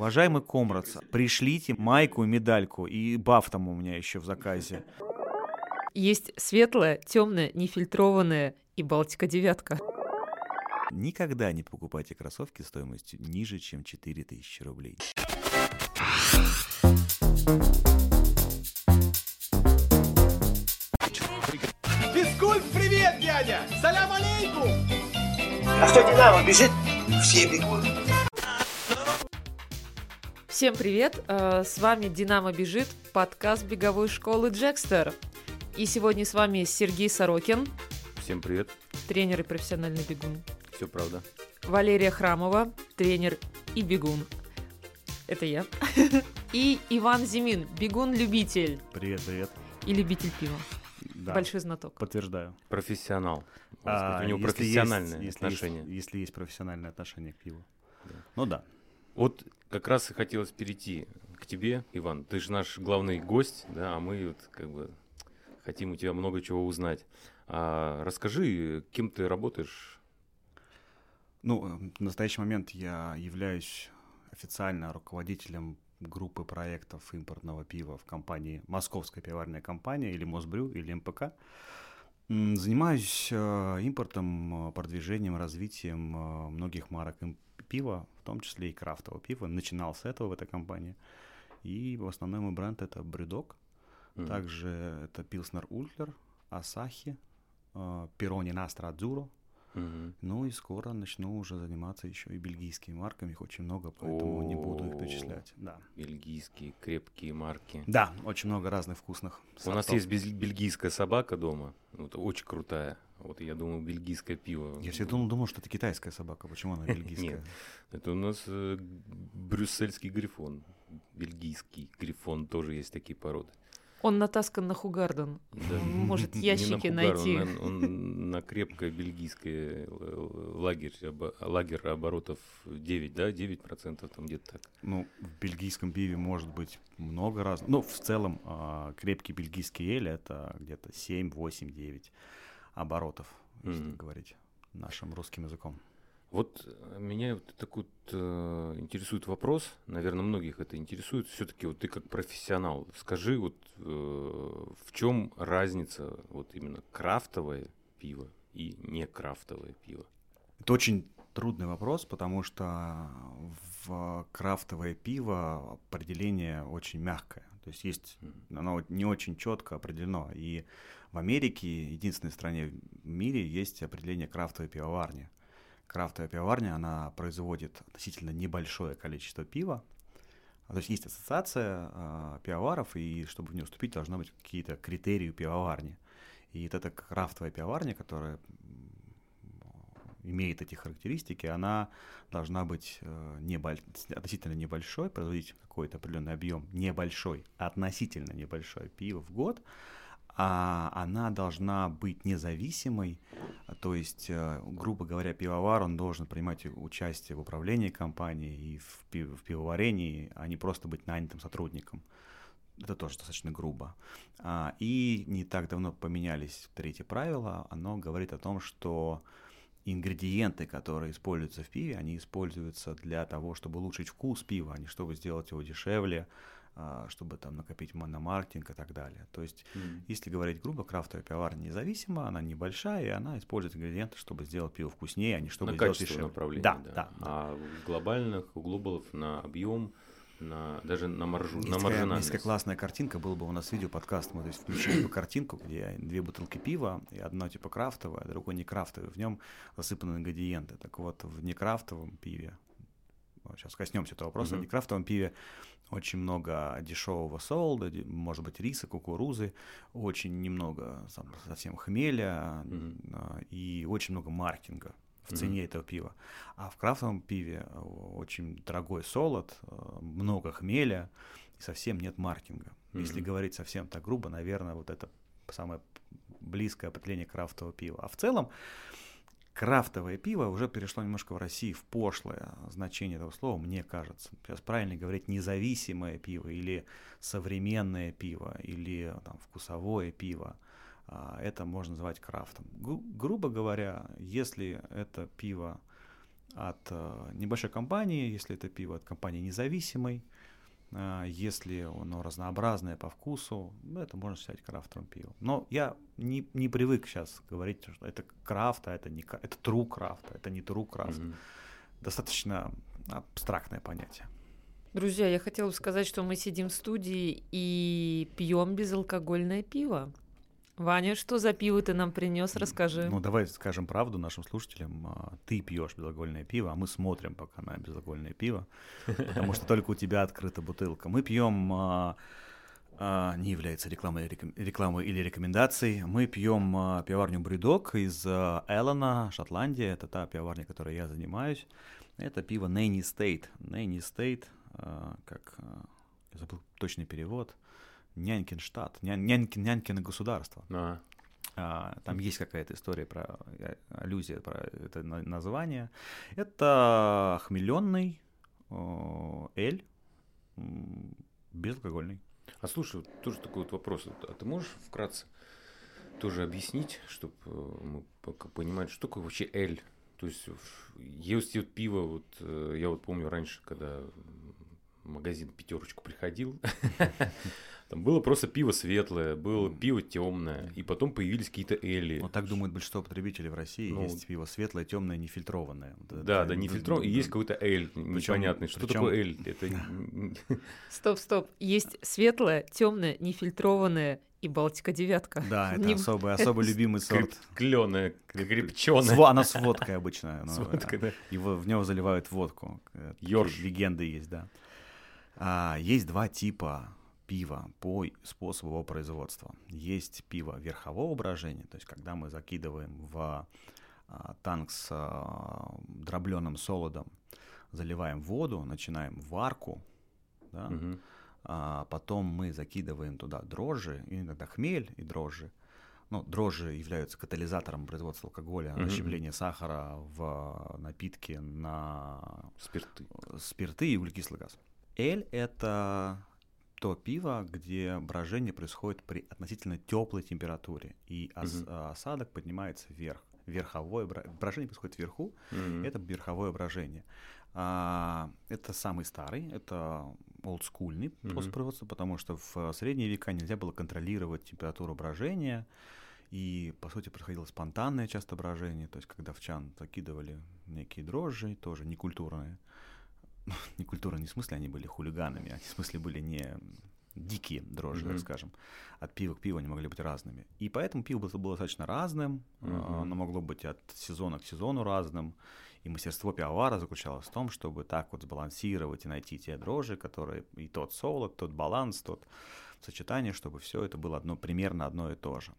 Уважаемый Комрадс, пришлите майку и медальку, и баф там у меня еще в заказе. Есть светлое, темное, нефильтрованное и Балтика девятка. Никогда не покупайте кроссовки стоимостью ниже, чем 4000 рублей. Физкульт, привет, дядя! Салям алейкум! А что Динамо бежит? Все бегут. Всем привет! э, С вами Динамо бежит, подкаст беговой школы Джекстер. И сегодня с вами Сергей Сорокин, Всем привет. тренер и профессиональный бегун. Все правда. Валерия Храмова, тренер и бегун. Это я. И Иван Зимин, бегун-любитель Привет, привет. и любитель пива. Да, Большой знаток. подтверждаю. Профессионал. А, у него если профессиональное есть- если отношение. Есть, если есть профессиональное отношение к пиву. Да. Ну да. Вот как раз и хотелось перейти к тебе, Иван. Ты же наш главный гость, да, а мы вот как бы хотим у тебя много чего узнать. А расскажи, кем ты работаешь? Ну, э, в настоящий момент я являюсь официально руководителем группы проектов импортного пива в компании Московская пивоварная компания или Мосбрю или МПК. Занимаюсь э, импортом, э, продвижением, развитием э, многих марок пива, том числе и крафтового пива. Начинал с этого в этой компании. И в основной мой бренд это Брюдок. М. Также это Пилснер Ультлер, Асахи, Перони Настра Адзуро. Мгм. Ну и скоро начну уже заниматься еще и бельгийскими марками. Их очень много, поэтому не буду их перечислять. Да. Бельгийские крепкие марки. Да, очень много разных вкусных. У нас сортов. есть бельгийская собака дома, вот, очень крутая. Вот я думаю, бельгийское пиво. Я всегда думал, думал, что это китайская собака. Почему она бельгийская? Нет. Это у нас э, брюссельский грифон. Бельгийский грифон тоже есть такие породы. Он натаскан на Хугарден. Да. Он может Не ящики на найти. Он, на- он на крепкое бельгийское э, лагерь, обо- лагерь оборотов 9, да, 9% там где-то так. Ну, в бельгийском пиве может быть много разных. Ну, в целом, а, крепкий бельгийский эль это где-то 7, 8, 9 оборотов, если Мгм. говорить нашим русским языком. Вот э, меня вот такой вот, э, интересует вопрос, наверное, многих это интересует. Все-таки вот ты как профессионал, скажи вот э, в чем разница вот именно крафтовое пиво и не крафтовое пиво? Это очень трудный вопрос, потому что в крафтовое пиво определение очень мягкое. То есть есть, оно не очень четко определено. И в Америке, единственной стране в мире, есть определение крафтовой пивоварни. Крафтовая пивоварня, она производит относительно небольшое количество пива. То есть есть ассоциация а, пивоваров, и чтобы в нее вступить, должны быть какие-то критерии пивоварни. И вот эта крафтовая пивоварня, которая имеет эти характеристики, она должна быть э, неболь- относительно небольшой, производить какой-то определенный объем небольшой, относительно небольшой пива в год, а она должна быть независимой, то есть, э, грубо говоря, пивовар, он должен принимать участие в управлении компанией и в, в пивоварении, а не просто быть нанятым сотрудником. Это тоже достаточно грубо. А, и не так давно поменялись третье правило. Оно говорит о том, что ингредиенты, которые используются в пиве, они используются для того, чтобы улучшить вкус пива, а не чтобы сделать его дешевле, чтобы там накопить ма- на маркетинг и так далее. То есть, если говорить грубо, крафтовая пивоварня независима, она небольшая, и она использует ингредиенты, чтобы сделать пиво вкуснее, а не чтобы на сделать качество дешевле. направления, Да, да. да, да. А в глобальных у глобалов на объем, на даже на маржу, Есть на маржинальность. есть такая классная картинка, был бы у нас видео-подкаст, мы то есть включили бы картинку, где две бутылки пива, и одно типа крафтовое, а другое не крафтовое, в нем засыпаны ингредиенты. Так вот, в некрафтовом пиве, сейчас коснемся этого вопроса, в Мгм. некрафтовом пиве очень много дешевого солода, де- может быть риса, кукурузы, очень немного сам- совсем хмеля а, и очень много маркетинга в цене этого пива. А в крафтовом пиве э, очень дорогой солод, э, много хмеля и совсем нет маркетинга. Если Мгм. говорить совсем так грубо, наверное, вот это самое близкое определение крафтового пива. А в целом крафтовое пиво уже перешло немножко в России в пошлое значение этого слова, мне кажется. Сейчас правильно говорить независимое пиво или современное пиво или там, вкусовое пиво. А, Это можно называть крафтом. Гру- грубо говоря, если это пиво от э, небольшой компании, если это пиво от компании независимой, если оно разнообразное по вкусу, это можно считать крафтовым пивом. Но я не, не привык сейчас говорить, что это крафт, а это не это true крафт, а это не true крафт. Мгм. Достаточно абстрактное понятие. Друзья, я хотела бы сказать, что мы сидим в студии и пьем безалкогольное пиво. Ваня, что за пиво ты нам принес? Расскажи. Ну, давай скажем правду нашим слушателям. А, Ты пьешь безалкогольное пиво, а мы смотрим пока на безалкогольное пиво, потому что только у тебя открыта бутылка. Мы пьем а, а, не является рекламой, рекламой или рекомендацией. Мы пьем пивоварню BrewDog из Эллона, Шотландия. Это та пивоварня, которой я занимаюсь. Это пиво Nanny State. Nanny State, как я забыл точный перевод. Нянькин штат, нян- нянькин, нянькино государство. А, А, Там есть какая-то история про э, аллюзия про это на- название. Это хмеленный эль безалкогольный. А слушай, тоже такой вот вопрос. А ты можешь вкратце тоже объяснить, чтобы мы пока понимали, что такое вообще эль? То есть есть вот пиво, вот э, я вот помню раньше, когда в магазин пятерочку приходил, там было просто пиво светлое, было пиво темное, и потом появились какие-то эли. Ну, так думают большинство потребителей в России. Ну, есть пиво светлое, темное, нефильтрованное. Вот это- Да, да, это- не фильтров, и есть какой-то эль Причём- непонятный. Что причём- такое эль? Это Стоп, стоп. Есть светлое, темное, нефильтрованное и Балтика девятка. Да, это Не- особый, особый любимый сорт. кленое, С крепченое. во- Оно с водкой обычно. С водкой, да. Его, в него заливают водку. Ёрш. Легенды есть, да. А, есть два типа пива по способу его производства. Есть пиво верхового брожения, то есть когда мы закидываем в а, танк с дробленым солодом, заливаем воду, начинаем варку, да, Мгм. а потом мы закидываем туда дрожжи, иногда хмель и дрожжи. Ну, дрожжи являются катализатором производства алкоголя, расщепления сахара в напитке на Спирты. спирты и углекислый газ. Эль — это то пиво, где брожение происходит при относительно теплой температуре, и ос- а, осадок поднимается вверх. Верховое бро- брожение происходит вверху, Мгм. это верховое брожение. А, это самый старый, это олдскульный Мгм. способ производства, потому что в средние века нельзя было контролировать температуру брожения, и, по сути, происходило спонтанное часто брожение, то есть когда в чан закидывали некие дрожжи, тоже некультурные. Некультурные не в смысле они были хулиганами, а в смысле были не дикие дрожжи, так скажем. От пива к пиву они могли быть разными. И поэтому пиво было, достаточно разным, Мгм. оно могло быть от сезона к сезону разным. И мастерство пивовара заключалось в том, чтобы так вот сбалансировать и найти те дрожжи, которые и тот солод, тот баланс, тот сочетание, чтобы все это было одно, примерно одно и то же.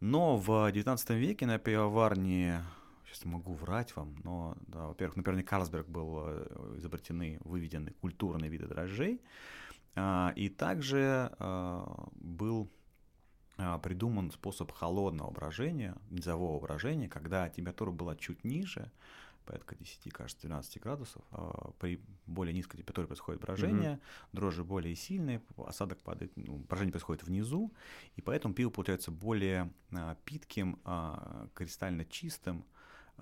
Но в 19 веке на пивоварне, сейчас могу врать вам, но, да, во-первых, на пивоварне Карлсберг был э, изобретены, выведены культурные виды дрожжей, а, и также а, был а, придуман способ холодного брожения, низового брожения, когда температура была чуть ниже, порядка 10, кажется, 12 градусов. При более низкой температуре происходит брожение, дрожжи более сильные, осадок падает, ну, брожение происходит внизу, и поэтому пиво получается более питким, кристально чистым,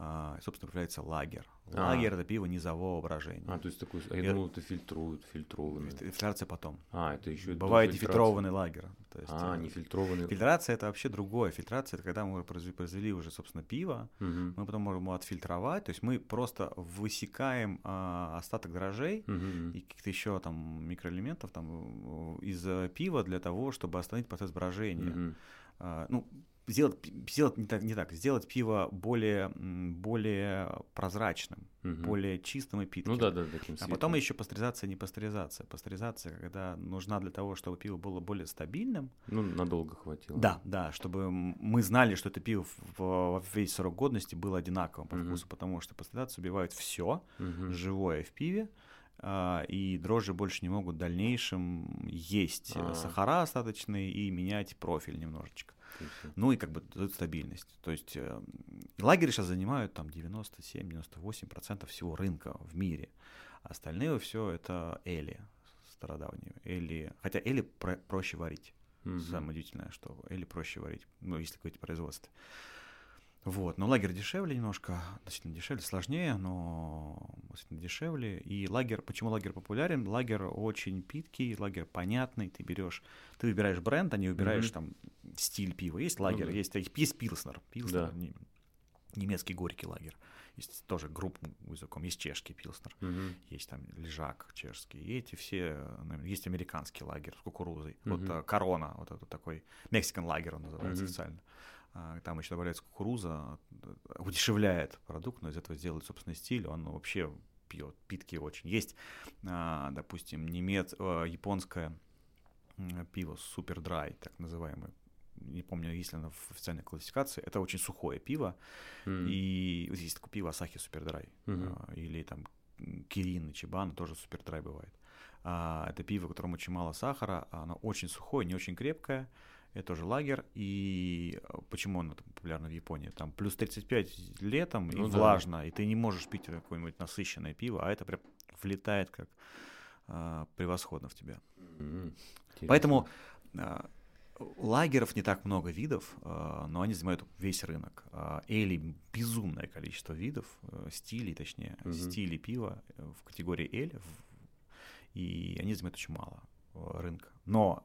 а, собственно, появляется лагер. А. Лагер — это пиво низового брожения. А, то есть такой, а я Я- думал, это фильтруют, фильтрованный. Фильтр- Фильтрация потом. А, это еще Бывает дефильтрованный лагерь. То есть, А, э, не фильтрованный. Фильтрация это вообще другое. Фильтрация это когда мы произвели, уже, собственно, пиво, Мгм. мы потом можем его отфильтровать. То есть мы просто высекаем а, остаток дрожжей Мгм. и каких-то еще там микроэлементов там э, из э, пива для того, чтобы остановить процесс брожения. Мгм. А, ну, сделать, сделать не так, не так, сделать пиво более, более прозрачным, Мгм. более чистым и питким. Ну да, да, таким А потом еще пастеризация не пастеризация. Пастеризация, когда нужна для того, чтобы пиво было более стабильным. Ну, надолго хватило. Да, да, чтобы мы знали, что это пиво в, в весь срок годности было одинаковым по Мгм. вкусу, потому что пастеризация убивает все Мгм. живое в пиве, а, и дрожжи больше не могут в дальнейшем есть э, А. сахара остаточные и менять профиль немножечко. Отлично. Ну и как бы дают стабильность. То есть э, лагеры сейчас занимают там 97-98% всего рынка в мире. Остальные все это эли стародавние. Эли, хотя эли про- проще варить. Мгм. Самое удивительное, что эли проще варить, ну, если говорить о производстве. Вот, но лагерь дешевле немножко, относительно дешевле, сложнее, но относительно дешевле. И лагерь, почему лагерь популярен? Лагерь очень питкий, лагерь понятный, ты берешь, ты выбираешь бренд, а не выбираешь Мгм. там стиль пива. Есть лагерь, да. есть, есть пилснер, пилснер, Да. не- немецкий горький лагерь. Есть тоже группным языком, есть чешский пилснер, Мгм. есть там лежак чешский, и эти все, наверное, есть американский лагерь с кукурузой. Вот Мгм. а, корона, вот это такой, мексикан лагерь он называется Мгм. официально. А, Там еще добавляется кукуруза, э, удешевляет продукт, но из этого сделает собственный стиль. Он вообще пьет, питки очень. Есть, а, допустим, немец, э, японское пиво супер драй, так называемое. Не помню, есть ли оно в официальной классификации. Это очень сухое пиво. М. И вот есть такое пиво Асахи Супер Драй. Мгм. а, Или там Кирин и Чебан тоже Супер Драй бывает. А, Это пиво, в котором очень мало сахара, оно очень сухое, не очень крепкое. Это тоже лагерь. И э, почему оно там популярно в Японии? Там плюс 35 летом Ну и да. влажно, и ты не можешь пить какое-нибудь насыщенное пиво, а это прям влетает как а, превосходно в тебя. М. Поэтому а, лагеров не так много видов, а, но они занимают весь рынок. А, Эли безумное количество видов, э, стилей, точнее, Мгм. стилей пива э, в категории Эль, и они занимают очень мало э, рынка. Но,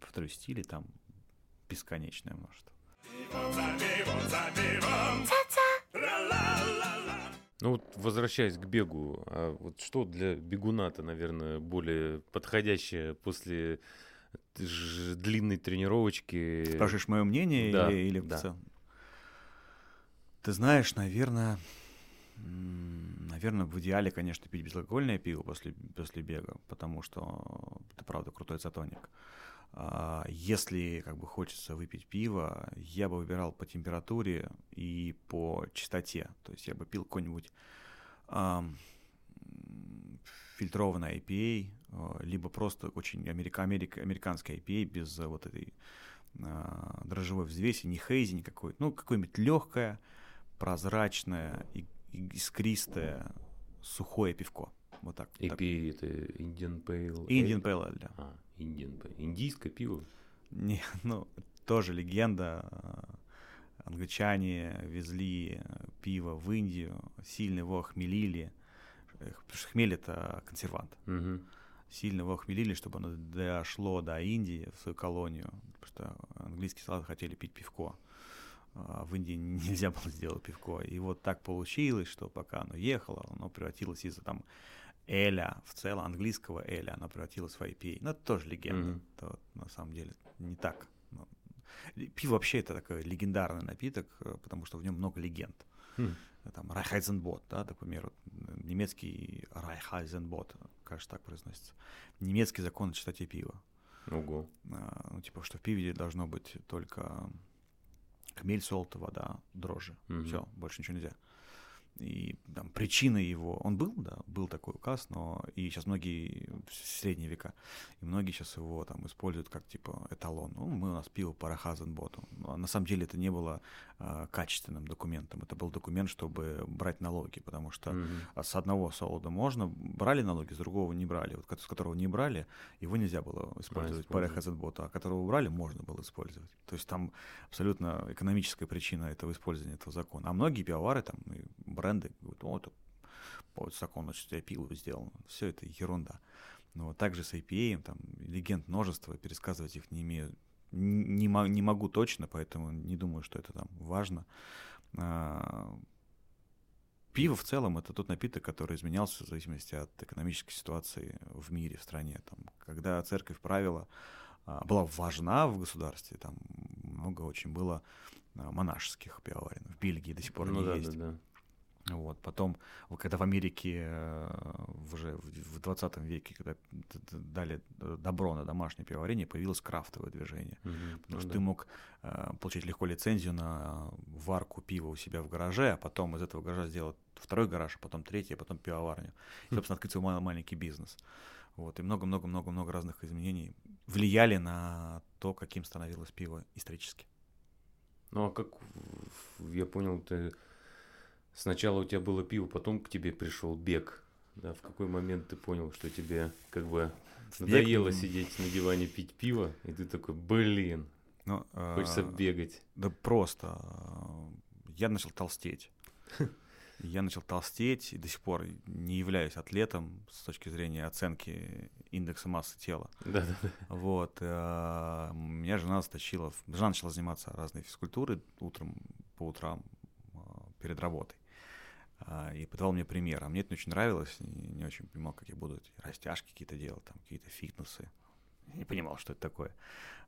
повторюсь, стилей там бесконечное множество. Ну вот возвращаясь к бегу, а вот что для бегуна-то, наверное, более подходящее после длинной тренировочки? Спрашиваешь мое мнение Да, или, или в да. целом? Ты знаешь, наверное, наверное, в идеале, конечно, пить безалкогольное пиво после, после бега, потому что это, правда, крутой изотоник. А Если как бы хочется выпить пиво, я бы выбирал по температуре и по частоте. То есть я бы пил какой-нибудь ам, м, фильтрованный IPA, а, либо просто очень америка, америка, американский IPA без а, вот этой а, дрожжевой взвеси, не хейзи никакой, ну, какое-нибудь легкое, прозрачное, искристое, сухое пивко. Вот так. так. APA это Indian Pale Indian Ale? Pale Ale, да. А, Pale. Индийское пиво? Не, ну, тоже легенда. Англичане везли пиво в Индию, сильно его охмелили. Потому что хмель — это консервант. Мгм. Сильно его охмелили, чтобы оно дошло до Индии, в свою колонию. Потому что английские солдаты хотели пить пивко. А в Индии нельзя было сделать пивко. И вот так получилось, что пока оно ехало, оно превратилось из там эля, в целом английского эля, оно превратилось в IPA. Ну, это тоже легенда. Мгм. Это вот на самом деле не так. Ну, Пиво вообще это такой легендарный напиток, э, потому что в нем много легенд. Хм. Там Райхайзенбот, да, например, вот, э, немецкий Райхайзенбот, кажется, так произносится. Немецкий закон о чистоте пива. Ого. А, Ну, типа, что в пиве должно быть только хмель, солод, вода, дрожжи. Мгм. Все, больше ничего нельзя. И там причина его, он был, да, был такой указ, но и сейчас многие в средние века, и многие сейчас его там используют как типа эталон. Ну, мы у нас пиво по Рахазенботу. Но на самом деле это не было а, качественным документом, это был документ, чтобы брать налоги, потому что а с одного солода можно, брали налоги, с другого не брали. Вот с которого не брали, его нельзя было использовать по. Рехазенботу, а которого брали, можно было использовать. То есть там абсолютно экономическая причина этого использования этого закона. А многие пивовары, там, и бренды говорят, о, это по закону чистоте пива сделано. Все это ерунда. Но вот также с IPA, там, легенд множество, пересказывать их не имею не, не могу точно, поэтому не думаю, что это там важно. А, Пиво в целом это тот напиток, который изменялся в зависимости от экономической ситуации в мире, в стране. Там, когда церковь правила а, была важна в государстве, там много очень было а, монашеских пивоварен. В Бельгии до сих пор Ну они да, есть. да, да. Вот, потом, когда в Америке э, уже в в 20 веке, когда дали э, добро на домашнее пивоварение, появилось крафтовое движение. Мгм. Потому Ну что да. ты мог э, получить легко лицензию на варку пива у себя в гараже, а потом из этого гаража сделать второй гараж, а потом третий, а потом пивоварню. И, собственно, открыть свой мал- маленький бизнес. Вот, и много-много-много-много разных изменений влияли на то, каким становилось пиво исторически. Ну а как я понял, ты сначала у тебя было пиво, потом к тебе пришел бег. Да, в какой момент ты понял, что тебе как бы бег, надоело м, сидеть на диване пить пиво, и ты такой, блин, Ну, э, хочется бегать. Да просто. э, я начал толстеть. Я начал толстеть и до сих пор не являюсь атлетом с точки зрения оценки индекса массы тела. Да, да, да. Вот. э, Меня жена затащила, в- жена начала заниматься разной физкультурой утром, по утрам э, перед работой. А, И подавал мне пример. А мне это не очень нравилось, не очень понимал, как я буду эти растяжки какие-то делать, там какие-то фитнесы. Не понимал, что это такое.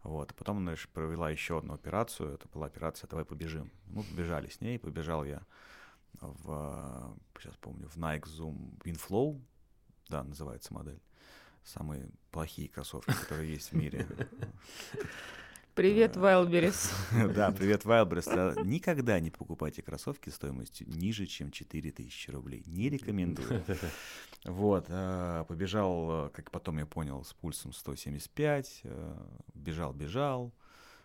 Вот. А потом она провела еще одну операцию. Это была операция «Давай побежим». Ну, побежали с ней. Побежал я в, сейчас помню, в Nike Zoom Winflow, да, называется модель. Самые плохие кроссовки, которые есть в мире. Привет, Вайлберис. Да, привет. Да, Никогда не покупайте кроссовки стоимостью ниже, чем 4000 рублей. Не рекомендую. Вот, э, побежал, э, как потом я понял, с пульсом 175, э, бежал, бежал,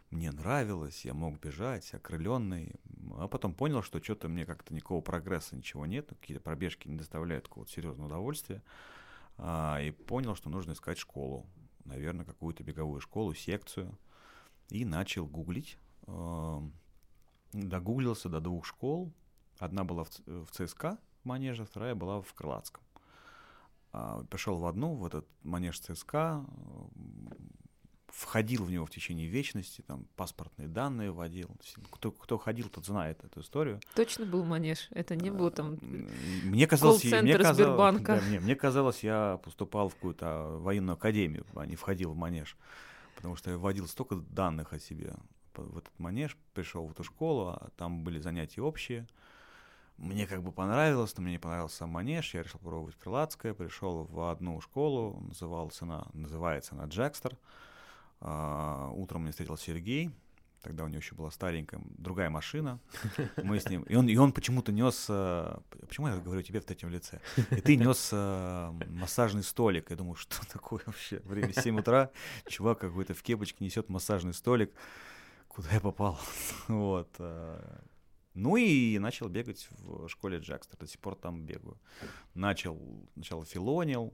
мне нравилось, я мог бежать, окрыленный, а потом понял, что что-то мне как-то никакого прогресса, ничего нет, какие-то пробежки не доставляют какого-то серьезного удовольствия, А, и понял, что нужно искать школу, наверное, какую-то беговую школу, секцию, и начал гуглить, эм, догуглился до двух школ, одна была в, в ЦСКА манеже, вторая была в Крылатском. А, Пришел в одну, в этот манеж ЦСКА, м, входил в него в течение вечности, там паспортные данные вводил. Кто, кто ходил, тот знает эту историю. Точно был манеж. Это не было там... М, Мне казалось, я- мне казалось, Сбербанка. да, не, мне казалось, я поступал в какую-то военную академию, а не входил в манеж, потому что я вводил столько данных о себе в этот манеж, пришел в эту школу, а там были занятия общие. Мне как бы понравилось, но мне не понравился сам манеж, я решил попробовать крылатское, пришел в одну школу, называлась она, называется она Джекстер. А, Утром мне встретил Сергей, тогда у него еще была старенькая другая машина. Мы с ним. И он, и он почему-то нес. э, Почему я говорю тебе в третьем лице? И ты нес э, массажный столик. Я думаю, что такое вообще? Время 7 утра. Чувак какой-то в кепочке несет массажный столик. Куда я попал? Вот. э. Ну и начал бегать в школе Джекстер. До сих пор там бегаю. Начал, сначала филонил.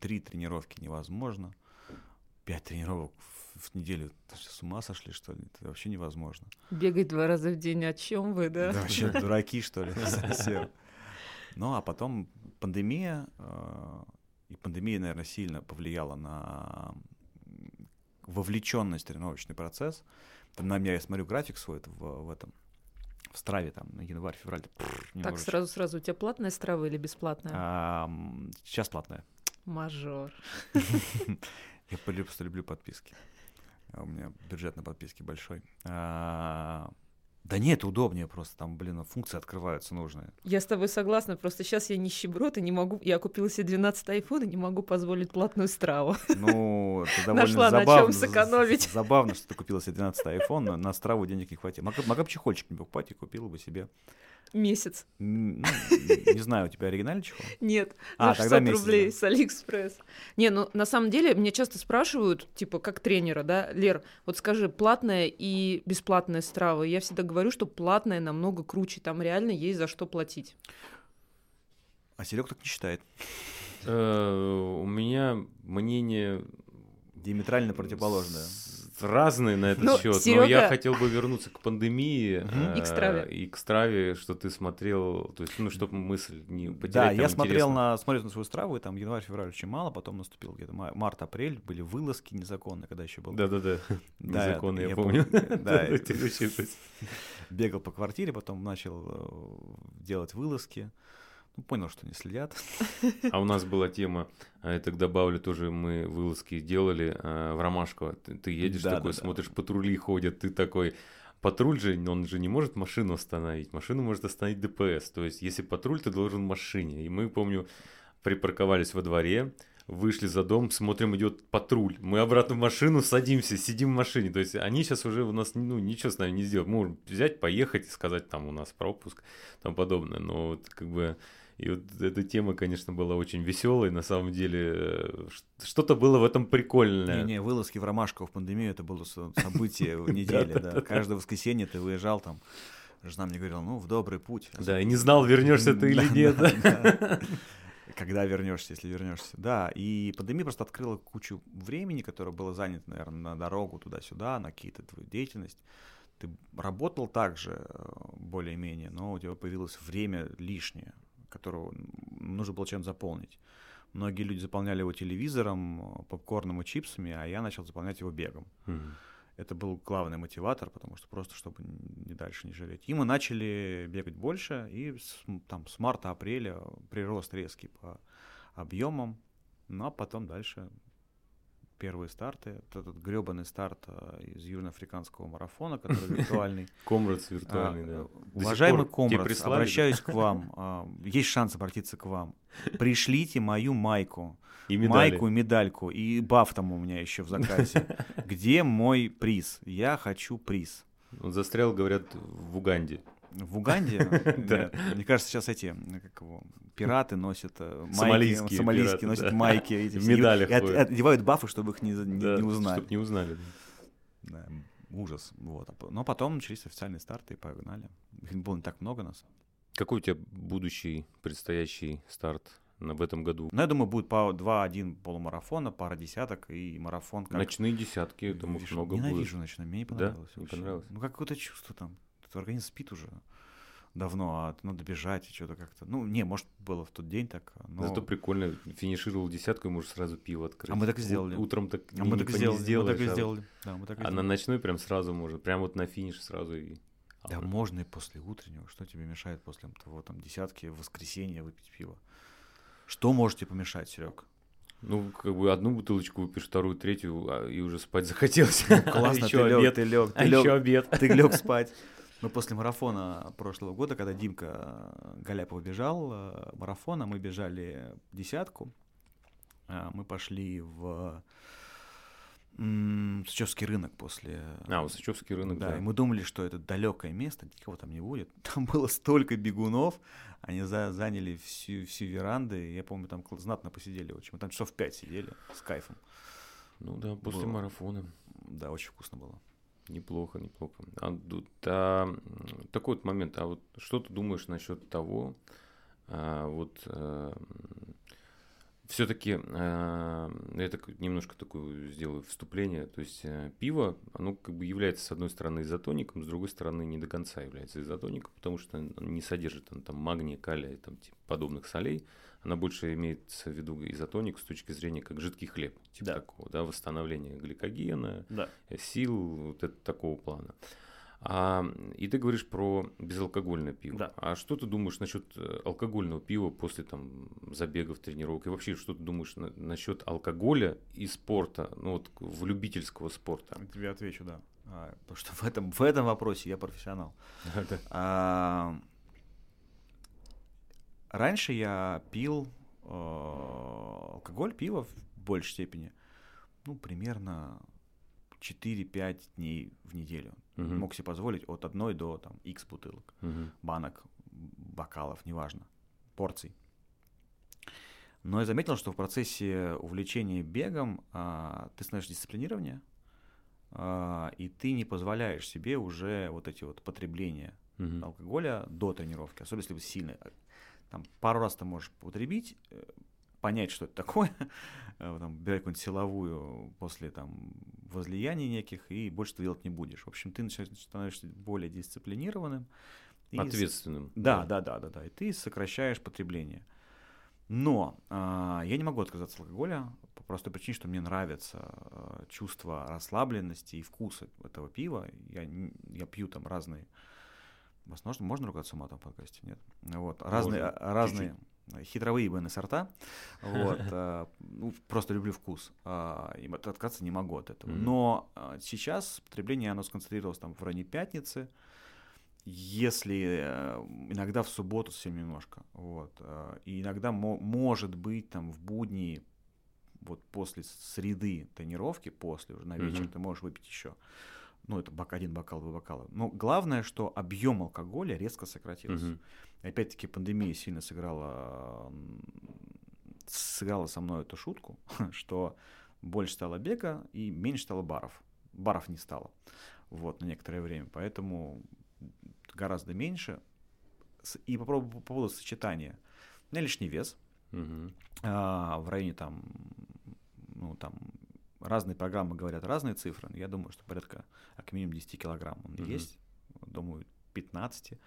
Три тренировки невозможно. Пять тренировок в- неделю. С ума сошли, что ли? Это вообще невозможно. Бегать два раза в день. О чем вы, да? Да вообще дураки, что ли, совсем. Ну, а потом пандемия, э, и пандемия, наверное, сильно повлияла на вовлеченность в тренировочный процесс. Там на меня, я смотрю график свой в, в этом, в Страве, там, на январь, февраль. Так, сразу-сразу. У тебя платная страва или бесплатная? А, сейчас платная. Мажор. Я просто люблю подписки. А У меня бюджет на подписки большой. А, Да нет, удобнее просто. Там, блин, функции открываются нужные. Я с тобой согласна, просто сейчас я нищеброд и не могу... Я купила себе 12 iPhone и не могу позволить платную страву. Ну, это довольно Нашла на забавно. чём сэкономить. з- Забавно, что ты купила себе 12 iPhone, но на страву денег не хватило. Могла, бы чехольчик не покупать и купила бы себе. Месяц. ну, не знаю, у тебя оригинальный чехол? Нет, А, за тогда 600 месяц, рублей да. с Алиэкспресс. Не, ну на самом деле мне часто спрашивают, типа, как тренера, да, Лер, вот скажи, платная и бесплатная Strava. Я всегда говорю, что платная намного круче, там реально есть за что платить. А Серег так не считает. Э, У меня мнение Диаметрально противоположное. Разные на этот Ну, счет, но я хотел бы вернуться к пандемии Мгм. И к страве. э, и к страве, что ты смотрел, то есть, ну, чтобы мысль не Да, потерять. я там смотрел на, смотрел на свою страву, и там январь-февраль очень мало, потом наступил где-то ма- март-апрель, были вылазки незаконные, когда еще был. Да-да-да. Да, Незаконно, я я помню. Да, бегал по квартире, потом начал э, делать вылазки. Ну, понял, что не следят. А у нас была тема, а я так добавлю, тоже мы вылазки делали а, в Ромашково. Ты, ты едешь Да, такой, да, да. смотришь, патрули ходят, ты такой... Патруль же, он же не может машину остановить. Машину может остановить ДПС. То есть, если патруль, ты должен машине. И мы, помню, припарковались во дворе, вышли за дом, смотрим, идет патруль. Мы обратно в машину садимся, сидим в машине. То есть, они сейчас уже у нас ну, ничего с нами не сделают. Мы можем взять, поехать и сказать, там у нас пропуск, там подобное. Но вот как бы... И вот эта тема, конечно, была очень веселой, на самом деле. э, Что-то было в этом прикольное. Не-не, вылазки в Ромашково в пандемию, это было со- событие в неделе, да. Каждое воскресенье ты выезжал там, жена мне говорила, ну, в добрый путь. Да, и не знал, вернешься ты или нет. да, да. Когда вернешься, если вернешься. Да, и пандемия просто открыла кучу времени, которое было занято, наверное, на дорогу туда-сюда, на какие-то твою деятельность. ты работал также э, более-менее, но у тебя появилось время лишнее, которого нужно было чем-то заполнить. Многие люди заполняли его телевизором, попкорном и чипсами, а я начал заполнять его бегом. Мгм. Это был главный мотиватор, потому что просто чтобы не дальше не жалеть. И мы начали бегать больше, и с, там с марта-апреля прирост резкий по объемам, ну а потом дальше первые старты. Вот этот гребаный старт а, из южноафриканского марафона, который виртуальный. Комрадс виртуальный, А, да. э, Уважаемый Комрадс, обращаюсь к вам. а, Есть шанс обратиться к вам. Пришлите мою майку. И медали. Майку медальку. И баф там у меня еще в заказе. Где мой приз? Я хочу приз. Он застрял, говорят, в Уганде. В Уганде? Да. Мне кажется, сейчас эти, как его, пираты носят э, майки, Сомалийские сомалийские пираты, носят да. майки эти В и- от- одевают бафы, чтобы их не, не- Да, не узнали. Чтоб не узнали. да. Да, ужас. Вот. А Но потом начались официальные старты и погнали. Их было не так много нас. Какой у тебя будущий предстоящий старт в этом году? Но я думаю, будет по 2-1 полумарафона, пара десяток и марафон. Как... Ночные десятки, может Вижу- много Ненавижу будет. ночной, мне не Да? понравилось. Не вообще. понравилось? Ну, какое-то чувство там. Тут организм спит уже давно, а надо бежать и что-то как-то. Ну, не, может, было в тот день так, но... Зато прикольно, финишировал десятку, и можешь сразу пиво открыть. А мы так и сделали. Утром так А мы так и сделали, мы так и а- сделали. Да, мы так и А на сделали. ночной прям сразу можно, прям вот на финиш сразу и... Да, А, можно и после утреннего. Что тебе мешает после того, там, десятки в воскресенье выпить пиво? Что может тебе помешать, Серег? Ну, как бы одну бутылочку выпьешь, вторую, третью, а, и уже спать захотелось. Классно, Ещё ты лег, обед. ты лег, А ты еще лег, обед. ты лег спать. Мы после марафона прошлого года, когда Димка э, Галяпов бежал э, марафона, мы бежали десятку. А, Мы пошли в Сычевский рынок после... А, Усачевский рынок, Да, да. и мы думали, что это далекое место, никого там не будет. Там было столько бегунов, они за- заняли всю, всю веранду, я помню, там знатно посидели очень. Мы там часов пять сидели с кайфом. Ну да, после Было. марафона. Да, очень вкусно было. Неплохо, неплохо. А, а, такой вот момент. А вот что ты думаешь насчет того, а, вот все-таки я так немножко такое сделаю вступление. То есть э, пиво, оно как бы является с одной стороны изотоником, с другой стороны не до конца является изотоником, потому что оно не содержит он, там магния, калия и там типа, подобных солей. Она больше имеется в виду изотоник с точки зрения как жидкий хлеб, типа Да. такого, да, восстановление гликогена, Да. сил вот это, такого плана. А, и ты говоришь про безалкогольное пиво. Да. А что ты думаешь насчет э, алкогольного пива после там забегов, тренировок? И вообще, что ты думаешь на- насчет алкоголя и спорта, ну вот в любительского спорта? Я тебе отвечу, да. А, потому что в этом, в этом вопросе я профессионал. А, раньше я пил э, алкоголь, пиво в большей степени, ну, примерно 4-5 дней в неделю. Мгм. Мог себе позволить от одной до там X бутылок, Мгм. банок, бокалов, неважно, порций. Но я заметил, что в процессе увлечения бегом а, ты становишься дисциплинированнее, а, и ты не позволяешь себе уже вот эти вот потребления Мгм. алкоголя до тренировки, особенно если вы сильный. Там пару раз ты можешь употребить, э, понять, что это такое, э, там, брать какую-нибудь силовую после там возлияний неких, и больше ты делать не будешь. В общем, ты начинаешь- становишься более дисциплинированным. и Ответственным. да, да, да, да, да. И ты сокращаешь потребление. Но а, я не могу отказаться от алкоголя по простой причине, что мне нравится а, чувство расслабленности и вкуса этого пива. Я, я пью там разные. Возможно, можно ругаться матом в подкасте? Нет. Вот. Разные, Можно. а, разные хитровые ибн сорта. Вот. а, ну, просто люблю вкус. а, И от- отказаться не могу от этого. Но а, сейчас потребление, оно сконцентрировалось там в районе пятницы если э, иногда в субботу совсем немножко, вот, э, и иногда мо- может быть там в будни, вот после среды тренировки, после уже на вечер ты можешь выпить еще, ну это бок, один бокал, два бокала. Но главное, что объем алкоголя резко сократился. И Опять-таки пандемия сильно сыграла, сыграла со мной эту шутку, что больше стало бега и меньше стало баров. Баров не стало вот, на некоторое время, поэтому гораздо меньше. И по поводу, по поводу сочетания. У меня лишний вес Мгм. а, в районе там, ну, там разные программы говорят разные цифры. но Я думаю, что порядка как минимум 10 килограмм он Мгм. есть. Думаю, 15.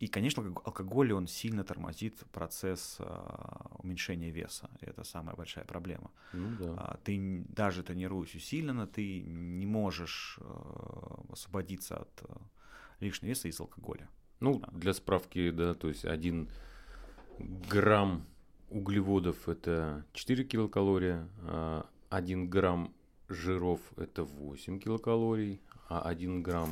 И, конечно, алког- алкоголь, он сильно тормозит процесс а, уменьшения веса. И это самая большая проблема. Ну да. А, Ты даже тренируясь усиленно, ты не можешь э, освободиться от э, лишнего веса из алкоголя. Ну, для справки, да, то есть один грамм углеводов это 4 килокалории, а 1 грамм жиров это 8 килокалорий, а 1 грамм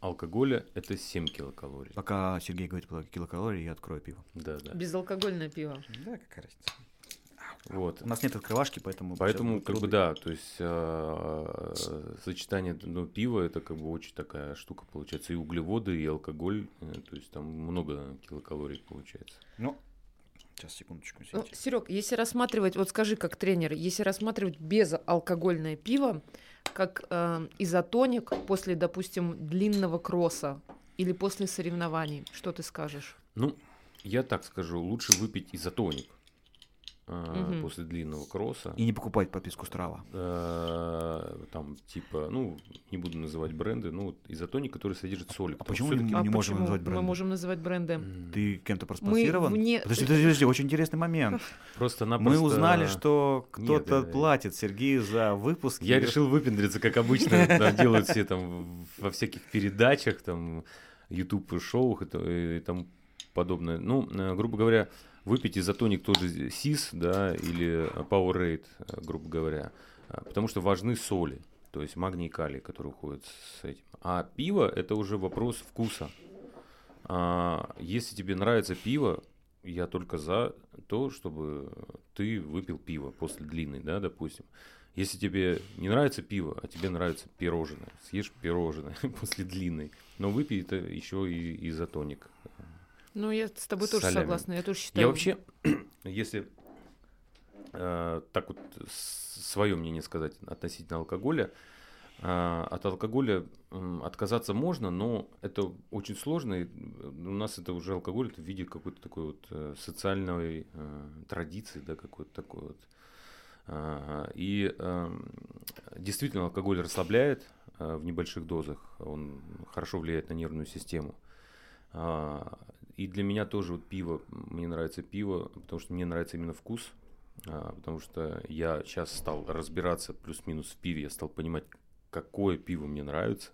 алкоголя это 7 килокалорий. Пока Сергей говорит про килокалории, я открою пиво. Да, да. Безалкогольное пиво. Да, какая разница. Вот. У нас нет открывашки, поэтому... Поэтому, как бы, да, то есть а, сочетание ну, пива это как бы очень такая штука получается. И углеводы, и алкоголь, э, то есть там много килокалорий получается. Ну, сейчас, секундочку, Ну, извините. Серег, если рассматривать, вот скажи как тренер, если рассматривать безалкогольное пиво как э, изотоник после, допустим, длинного кросса или после соревнований, что ты скажешь? Ну, я так скажу, лучше выпить изотоник а, Мгм. после длинного кросса. И не покупать подписку Страва. А, там типа, ну, не буду называть бренды, ну, изотоник, который содержит соль. А почему что не- не можем почему называть Мы бренды? можем называть бренды. Ты кем-то проспонсирован? вне- Подожди, подожди, подожди, очень интересный момент. Мы Просто-напросто... узнали, что кто-то э, платит Сергею за выпуск. Я и- решил выпендриться, как обычно делают все там во всяких передачах, там, YouTube-шоу и тому подобное. Ну, э, грубо говоря, выпить изотоник тот же СИС, да, или Powerade, э, грубо говоря, а, потому что важны соли, то есть магний и калий, которые уходят с этим. А пиво – это уже вопрос вкуса. А, если тебе нравится пиво, я только за то, чтобы ты выпил пиво после длинной, да, допустим. Если тебе не нравится пиво, а тебе нравится пирожное, съешь пирожное после длинной, но выпей это еще и изотоник. Ну, я с тобой С тоже солями. согласна, я тоже считаю. Я вообще, если э, так вот свое мнение сказать относительно алкоголя, э, от алкоголя м, отказаться можно, но это очень сложно. и, э, У нас это уже алкоголь это в виде какой-то такой вот э, социальной э, традиции, да, какой-то такой вот. А, И эм, действительно алкоголь расслабляет э, в небольших дозах, он хорошо влияет на нервную систему. А, И для меня тоже вот пиво, мне нравится пиво, потому что мне нравится именно вкус, а, потому что я сейчас стал разбираться плюс-минус в пиве, я стал понимать, какое пиво мне нравится.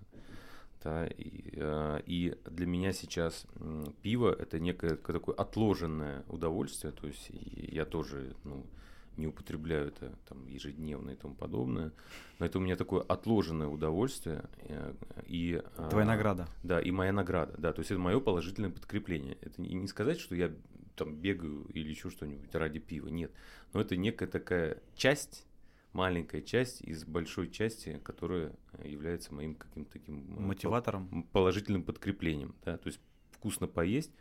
Да, и, э, и для меня сейчас пиво это некое такое отложенное удовольствие, то есть я тоже ну, не употребляю это там ежедневно и тому подобное, но это у меня такое отложенное удовольствие э, и Твоя а, награда. да, и моя награда, да, то есть это мое положительное подкрепление. Это не сказать, что я там бегаю или еще что-нибудь ради пива, нет. Но это некая такая часть, маленькая часть из большой части, которая э, является моим каким-то таким э, Мотиватором. положительным подкреплением, да, то есть вкусно поесть,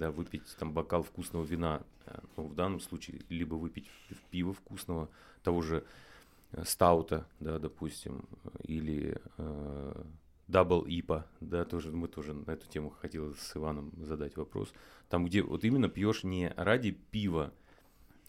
да, выпить там бокал вкусного вина, э, ну, в данном случае, либо выпить пиво вкусного, того же э, стаута, да, допустим, или э, double IPA, да, тоже мы тоже на эту тему хотел с Иваном задать вопрос, там где вот именно пьешь не ради пива,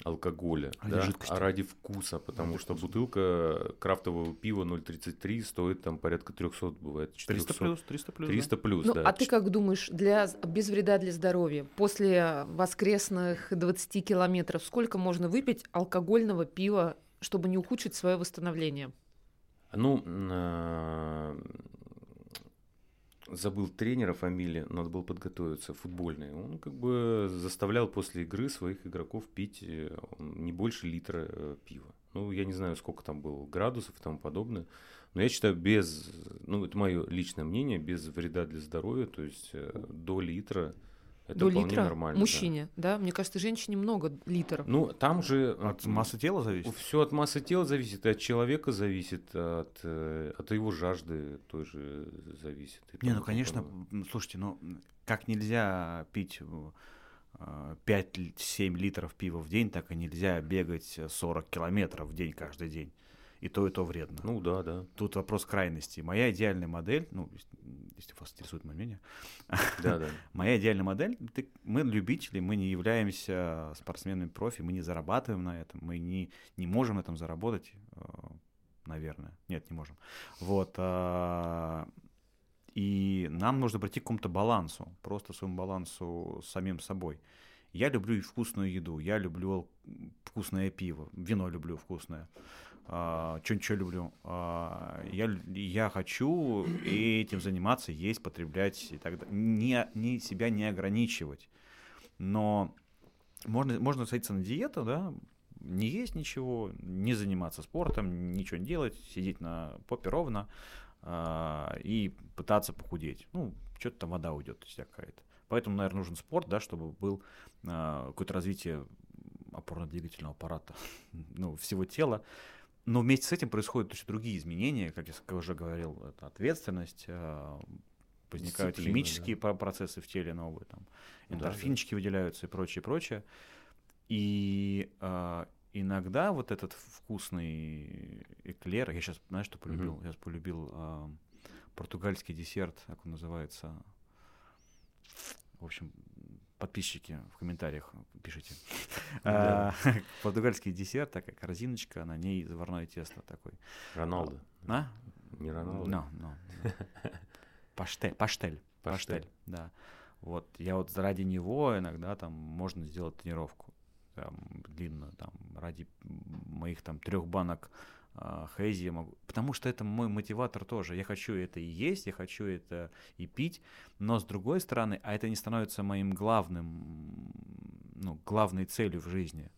алкоголя, Ради да, а ради вкуса, потому Ради что вкуса. бутылка крафтового пива 0,33 стоит там порядка 300, бывает 400. 300 плюс, 300 плюс. да. 300 плюс, Ну, да. а ты как думаешь, для, без вреда для здоровья, после воскресных 20 километров, сколько можно выпить алкогольного пива, чтобы не ухудшить свое восстановление? Ну, а, забыл тренера фамилии, надо было подготовиться, футбольный. Он как бы заставлял после игры своих игроков пить э, не больше литра э, пива. Ну, я не знаю, сколько там было градусов и тому подобное. Но я считаю, без, ну, это мое личное мнение, без вреда для здоровья, то есть э, до литра это До вполне литра нормально. да. мужчине, да. Мне кажется, женщине много литров. Ну, там же... От массы тела зависит. Все от массы тела зависит, и от человека зависит, от, э, от его жажды той же зависит. и Не, ну конечно, м, слушайте, ну как нельзя пить э, 5-7 литров пива в день, так и нельзя бегать э, 40 километров в день каждый день. И то, и то вредно. Ну да, да. Тут вопрос крайности. Моя идеальная модель, ну, ес- если вас интересует мое мнение, Да, да. моя идеальная модель, ты- мы любители, мы не являемся спортсменами профи, мы не зарабатываем на этом, мы не, не можем на этом заработать. э, наверное. Нет, не можем. Вот. а, И нам нужно прийти к какому-то балансу, просто своему балансу с самим собой. Я люблю вкусную еду, я люблю вкусное пиво, вино люблю вкусное, что-нибудь еще люблю. А, Я, я хочу этим заниматься, есть, потреблять и так далее. Не, не, себя не ограничивать. Но можно, можно садиться на диету, да, не есть ничего, не заниматься спортом, ничего не делать, сидеть на попе ровно а, и пытаться похудеть. Ну, что-то там вода уйдет какая-то. Поэтому, наверное, нужен спорт, да, чтобы был а, какое-то развитие опорно-двигательного аппарата, ну, всего тела. Но вместе с этим происходят еще другие изменения, как я уже говорил, это ответственность, а, возникают Дисциплина, химические про- процессы в теле новые, там, Да, да. эндорфинчики выделяются и прочее, прочее. И а, иногда вот этот вкусный эклер, я сейчас, знаешь, что полюбил? Мгм. Я полюбил а, португальский десерт, как он называется. В общем, подписчики в комментариях пишите. Да. А, Португальский десерт, такая корзиночка, на ней заварное тесто такой. Роналдо. А? Не Роналдо. No, no. Паштель, паштель, Паштель. паштель, да. Вот я вот ради него иногда там можно сделать тренировку там, длинную, там ради моих там трех банок хейзи я могу, потому что это мой мотиватор тоже. Я хочу это и есть, я хочу это и пить, но с другой стороны, а это не становится моим главным, ну главной целью в жизни.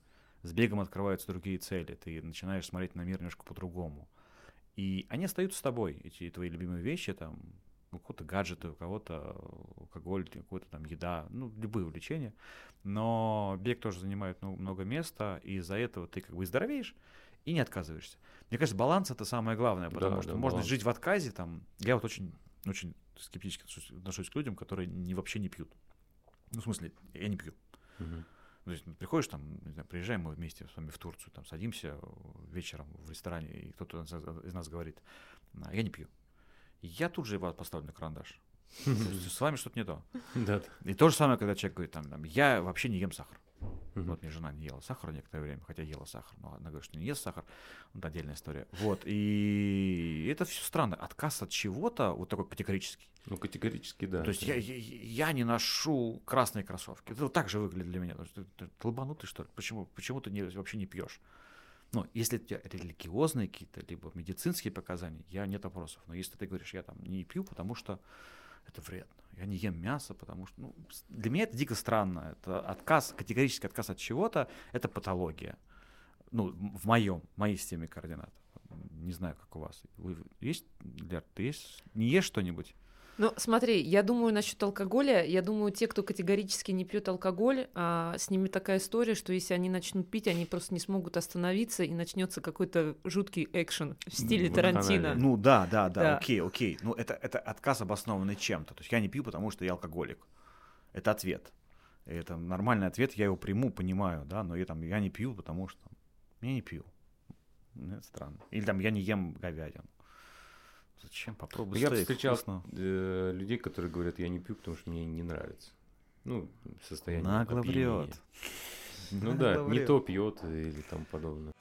С бегом открываются другие цели, ты начинаешь смотреть на мир немножко по-другому. И они остаются с тобой, эти твои любимые вещи, там, у кого-то гаджеты, у кого-то алкоголь, кого-то там еда, ну, любые увлечения. Но бег тоже занимает ну, много места, и из-за этого ты как бы здоровеешь, и не отказываешься. Мне кажется, баланс это самое главное, потому Да, что да, можно баланс. жить в отказе, там, я вот очень, очень скептически отношусь, к людям, которые не, вообще не пьют. Ну, в смысле, я не пью. Мгм. То есть ну, приходишь там, не знаю, приезжаем мы вместе с вами в Турцию, там садимся вечером в ресторане, и кто-то из нас- говорит, «А, я не пью. Я тут же его поставлю на карандаш. С вами что-то не то. И то же самое, когда человек говорит, там, я вообще не ем сахар. Мгм. Вот мне жена не ела сахара некоторое время, хотя ела сахар, но она говорит, что не ест сахар. Вот отдельная история. Вот, и это все странно. Отказ от чего-то, вот такой категорический. Ну, категорически, да. То есть я, я, я не ношу красные кроссовки. Это вот так же выглядит для меня. Есть Ты, ты долбанутый, что ли? Почему, почему ты не, вообще не пьешь? Ну, если у тебя религиозные какие-то, либо медицинские показания, я нет вопросов. Но если ты говоришь, я там не пью, потому что это вредно. Я не ем мясо, потому что... Ну, для меня это дико странно. Это отказ, категорический отказ от чего-то, это патология. Ну, в моем, в моей системе координат. Не знаю, как у вас. Вы есть, Лер, ты есть? Не ешь что-нибудь? Ну, смотри, я думаю насчет алкоголя. Я думаю, те, кто категорически не пьет алкоголь, а, с ними такая история, что если они начнут пить, они просто не смогут остановиться, и начнется какой-то жуткий экшен в стиле вот Тарантино. Ну да, да, да, Да. окей, окей. Ну это, это отказ обоснованный чем-то. То есть я не пью, потому что я алкоголик. Это ответ. И Это нормальный ответ, я его приму, понимаю, да, но я, там, я не пью, потому что я не пью. Ну, Это странно. Или там я не ем говядину. Зачем? Попробуй Я стейк, встречал вкусно. э, людей, которые говорят, я не пью, потому что мне не нравится. Ну, состояние Нагло опьянения. врет. Ну да, не то пьет или тому подобное.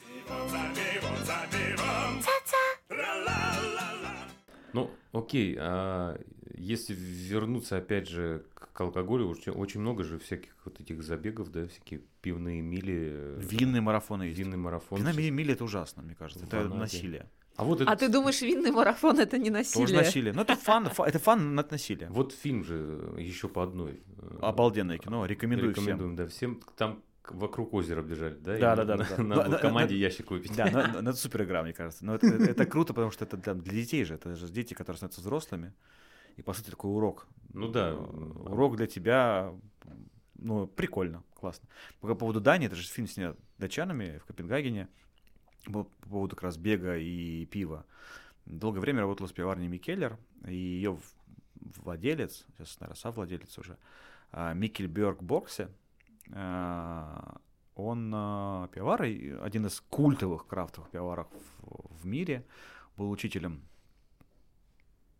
Ну, окей, а если вернуться опять же к алкоголю, че- очень много же всяких вот этих забегов, да, всякие пивные мили, э, Винные марафоны есть. винный марафон. Вина мили, это ужасно, мне кажется. В Это насилие. А вот А этот, ты думаешь, винный марафон это не Тоже насилие? насилие. Ну это фан, фа- это фан над насилием. вот фильм же еще по одной. Обалденное кино, рекомендую всем. Рекомендуем, да, всем. Там вокруг озера бежали, да? Да, на- да, да, на-. Надо Да, да, команде да. ящик выпить. Да, но, это супер игра, мне кажется. Но это, круто, потому что это для, для детей же. Это же дети, которые становятся взрослыми. И, по сути, такой урок. Ну да. Э, Урок для тебя, ну, прикольно, классно. По, по поводу Дании, это же фильм снят датчанами в Копенгагене. По поводу как раз бега и пива. Долгое время работала с пиварней Микеллер, и ее владелец, сейчас, наверное, совладелец уже, а, Микель Бёрк Боксе, а, он а, пивовар, один из культовых крафтовых пивоваров в, мире, был учителем,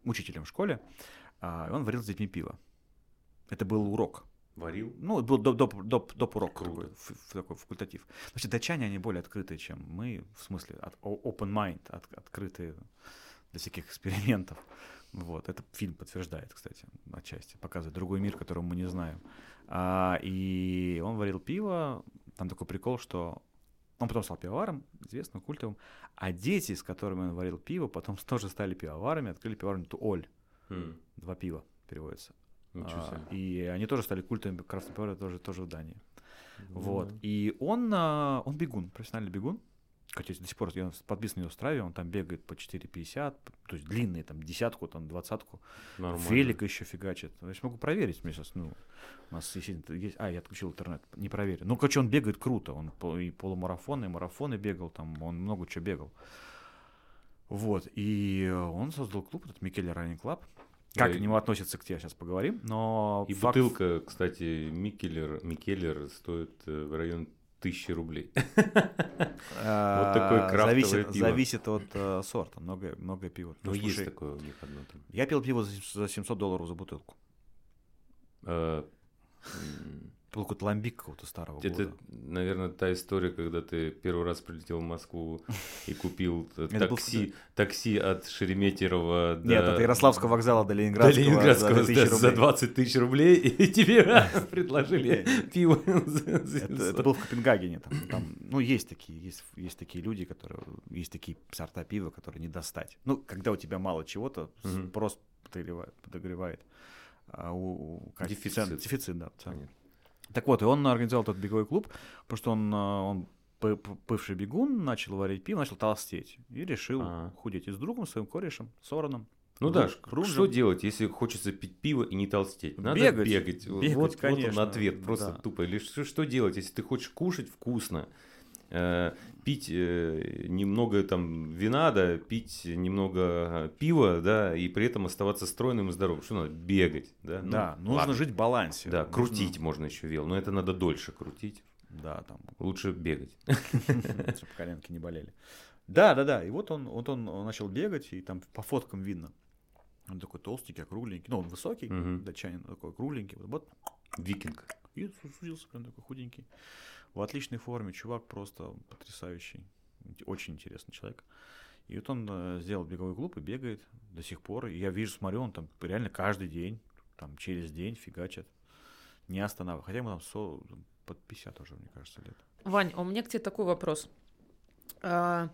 учителем в школе, и он варил с детьми пиво. Это был урок. Варил? Ну, был доп, доп, доп, доп урок такой, такой факультатив. Вообще, датчане, они более открытые, чем мы, в смысле, от, open mind, от- открытые для всяких экспериментов. Вот, это фильм подтверждает, кстати, отчасти, показывает другой мир, которого мы не знаем. А, и он варил пиво, там такой прикол, что он потом стал пивоваром, известным, культовым, а дети, с которыми он варил пиво, потом тоже стали пивоварами, открыли пивоварню Туоль, М, два пива переводится. А, и они тоже стали культовыми крафтовыми пивоварами тоже, тоже в Дании. Ну Вот. И он, а, он бегун, профессиональный бегун. Хотя до сих пор я подписан на его страве, он там бегает по 4,50, то есть длинные, там, десятку, там, двадцатку. Нормально. Велик еще фигачит. Я могу проверить мне сейчас, ну, у нас есть, есть- а, я отключил интернет, не проверю. Ну, короче, он бегает круто, он и полумарафоны, и марафоны бегал, там, он много чего бегал. Вот, и он создал клуб, этот Микеле Running Club. Как Да, к нему относятся, к тебе сейчас поговорим, но... И факт- бутылка, кстати, Микелер, Микелер стоит э, в район тысячи рублей. А, такое крафтовое зависит, пиво. зависит от э, сорта, многое, многое пиво. Ну, Ну, есть слушай, такое у них одно там. Я пил пиво за 700 долларов за бутылку. Какой-то ламбик какого-то старого Это, года. наверное, та история, когда ты первый раз прилетел в Москву и купил э, такси, такси от Шереметьева до... Нет, от Ярославского вокзала до до Ленинградского, Ленинградского за 2000 за, за рублей. 20 тысяч рублей, и тебе предложили пиво Это, 700. это был в Копенгагене. Ну, есть такие, есть, такие люди, которые, есть такие сорта пива, которые не достать. Ну, когда у тебя мало чего-то, спрос подогревает. А у, у Дефицит. дефицит, да. Понятно. Так вот, и он организовал этот беговой клуб, потому что он, а, он бывший бегун, начал варить пиво, начал толстеть. И решил А. худеть. И с другом, своим корешем, Сороном. Ну да, что делать, если хочется пить пиво и не толстеть? Надо Бегать. бегать. Бегать, вот, вот он конечно, ответ, просто да. тупо. Что, что делать, если ты хочешь кушать вкусно, пить э, немного там вина, да, пить немного э, пива, да, и при этом оставаться стройным и здоровым. Что надо? Бегать, да? Ну, да, нужно ладно. жить в балансе. Да, Нужно- крутить можно еще вел, но это надо дольше крутить. Да, там, Лучше бегать. чтобы коленки не болели. Да, да, да. И вот он, вот он начал бегать, и там по фоткам видно. Он такой толстенький, округленький. Ну, он высокий, Мгм. датчанин такой кругленький. Вот, вот. Викинг. И сузился прям такой худенький. В отличной форме. Чувак просто потрясающий. Очень интересный человек. И вот он э, сделал беговой клуб и бегает до сих пор. И я вижу, смотрю, он там реально каждый день, там через день фигачит. Не останавливая. Хотя ему там со- под 50 уже, мне кажется, лет. Вань, а у меня к тебе такой вопрос. А,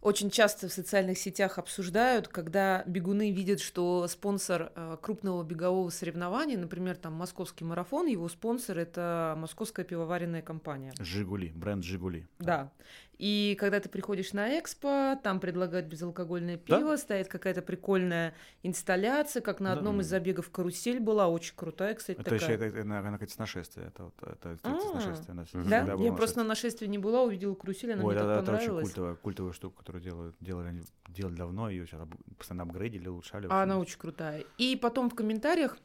Очень часто в социальных сетях обсуждают, когда бегуны видят, что спонсор а, крупного бегового соревнования, например, там московский марафон, его спонсор это московская пивоваренная компания. Жигули, бренд Жигули. Да. И когда ты приходишь на экспо, там предлагают безалкогольное Да. пиво, стоит какая-то прикольная инсталляция, как на Да. одном из забегов карусель была, очень крутая, кстати, Это еще такая. это, это, она, кстати, с нашествия. Это, вот, это, это, А. Она Мгм. Да, была я просто нашествие. на нашествии не была, увидела карусель, она Ой, мне да, так да, это очень понравилась. культовая, культовая штука, которую делают, делали, они делали давно, ее сейчас постоянно апгрейдили, улучшали. А она очень крутая. И потом в комментариях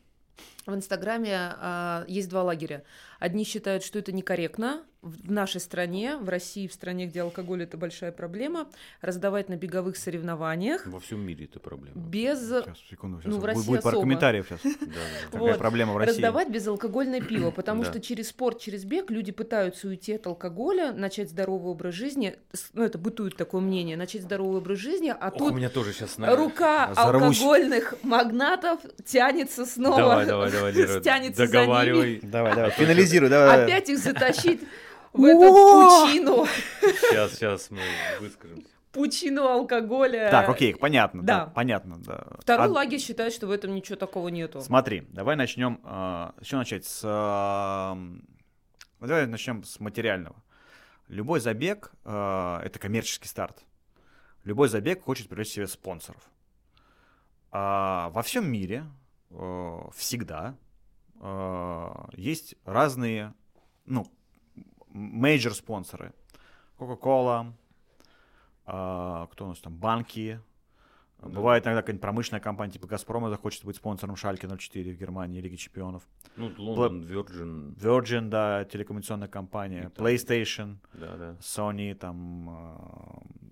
в Инстаграме а, есть два лагеря. Одни считают, что это некорректно в нашей стране, в России, в стране, где алкоголь это большая проблема, раздавать на беговых соревнованиях Во всем мире это проблема. без Сейчас, секунду, сейчас ну, в России будет пара особо. комментариев сейчас. Какая проблема в России. раздавать безалкогольное пиво, потому что через спорт, через бег люди пытаются уйти от алкоголя, начать здоровый образ жизни. С- Ну, это бытует такое мнение, начать здоровый образ жизни, а тут у меня тоже сейчас рука алкогольных магнатов тянется снова. Давай, Лера, стянется за договаривай. Давай, давай, финализируй, давай. опять их затащить в эту пучину, Сейчас, сейчас мы выскажемся. пучину алкоголя. Так, окей, понятно, да, Да. понятно, да. Второй А- лагерь считает, что в этом ничего такого нету. Смотри, давай начнем. а, С чего начать? С, а, м, давай начнем с материального. Любой забег а, это коммерческий старт. Любой забег хочет привлечь себе спонсоров. А, во всем мире а, всегда а, есть разные, ну, major спонсоры. Coca-Cola, а, кто у нас там, банки, Да. Бывает иногда какая-нибудь промышленная компания, типа Газпрома, захочет быть спонсором Шальки 04 в Германии, Лиги Чемпионов. Ну, Лондон, Virgin, Virgin, да, телекоммуникационная компания, там- PlayStation, да, да. Sony, там...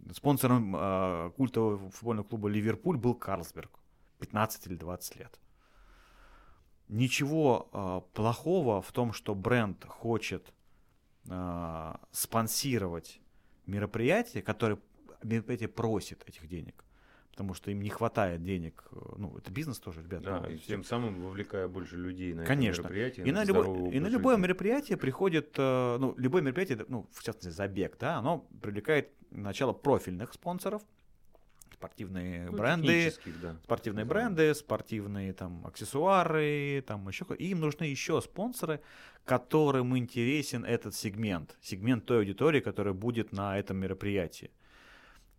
э, спонсором э, культового футбольного клуба Ливерпуль был Карлсберг. 15 или 20 лет. Ничего а, плохого в том, что бренд хочет а, спонсировать мероприятие, которое мероприятие просит этих денег. Потому что им не хватает денег. э, Ну, это бизнес тоже, ребята. Да, и тем самым вовлекая больше людей на Конечно. это мероприятие. И на, здоровый и на любое жизни. мероприятие приходит, э, ну, любое мероприятие, ну, в частности, забег, да, оно привлекает начало профильных спонсоров, спортивные Ну, бренды, да. спортивные назовем. бренды, спортивные там аксессуары, там еще и им нужны еще спонсоры, которым интересен этот сегмент, сегмент той аудитории, которая будет на этом мероприятии.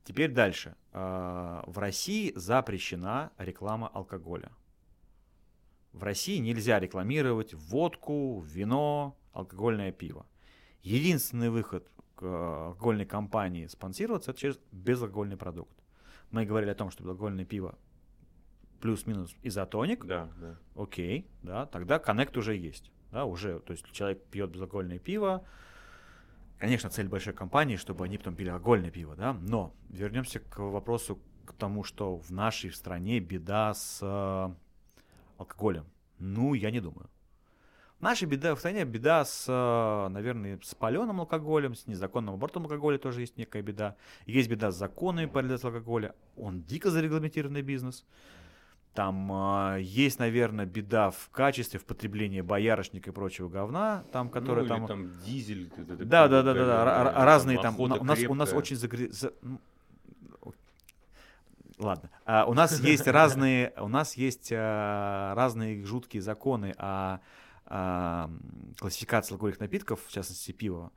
Теперь дальше. А, В России запрещена реклама алкоголя. В России нельзя рекламировать водку, вино, алкогольное пиво. Единственный выход э, алкогольной компании спонсироваться это через безалкогольный продукт. Мы говорили о том, что безалкогольное пиво плюс-минус изотоник. Да, да. Окей, да, тогда коннект уже есть. Да, уже, то есть человек пьет безалкогольное пиво. Конечно, цель большой компании, чтобы они потом пили алкогольное пиво, да. Но вернемся к вопросу к тому, что в нашей стране беда с э, алкоголем. Ну, я не думаю. Наша беда в стране беда с, э, наверное, с паленым алкоголем, с незаконным абортом алкоголя тоже есть некая беда. Есть беда с законами по реализации алкоголя. Он дико зарегламентированный бизнес. Там э, есть, наверное, беда в качестве, в потреблении боярышника и прочего говна, там, который ну, там... там дизель. вот это Да, да, да, да, да, ра- там разные там. У, нас у нас очень загре... за- Ладно. А, у нас есть разные, у нас есть а, разные жуткие законы о, а, классификации алкогольных напитков, в частности пива,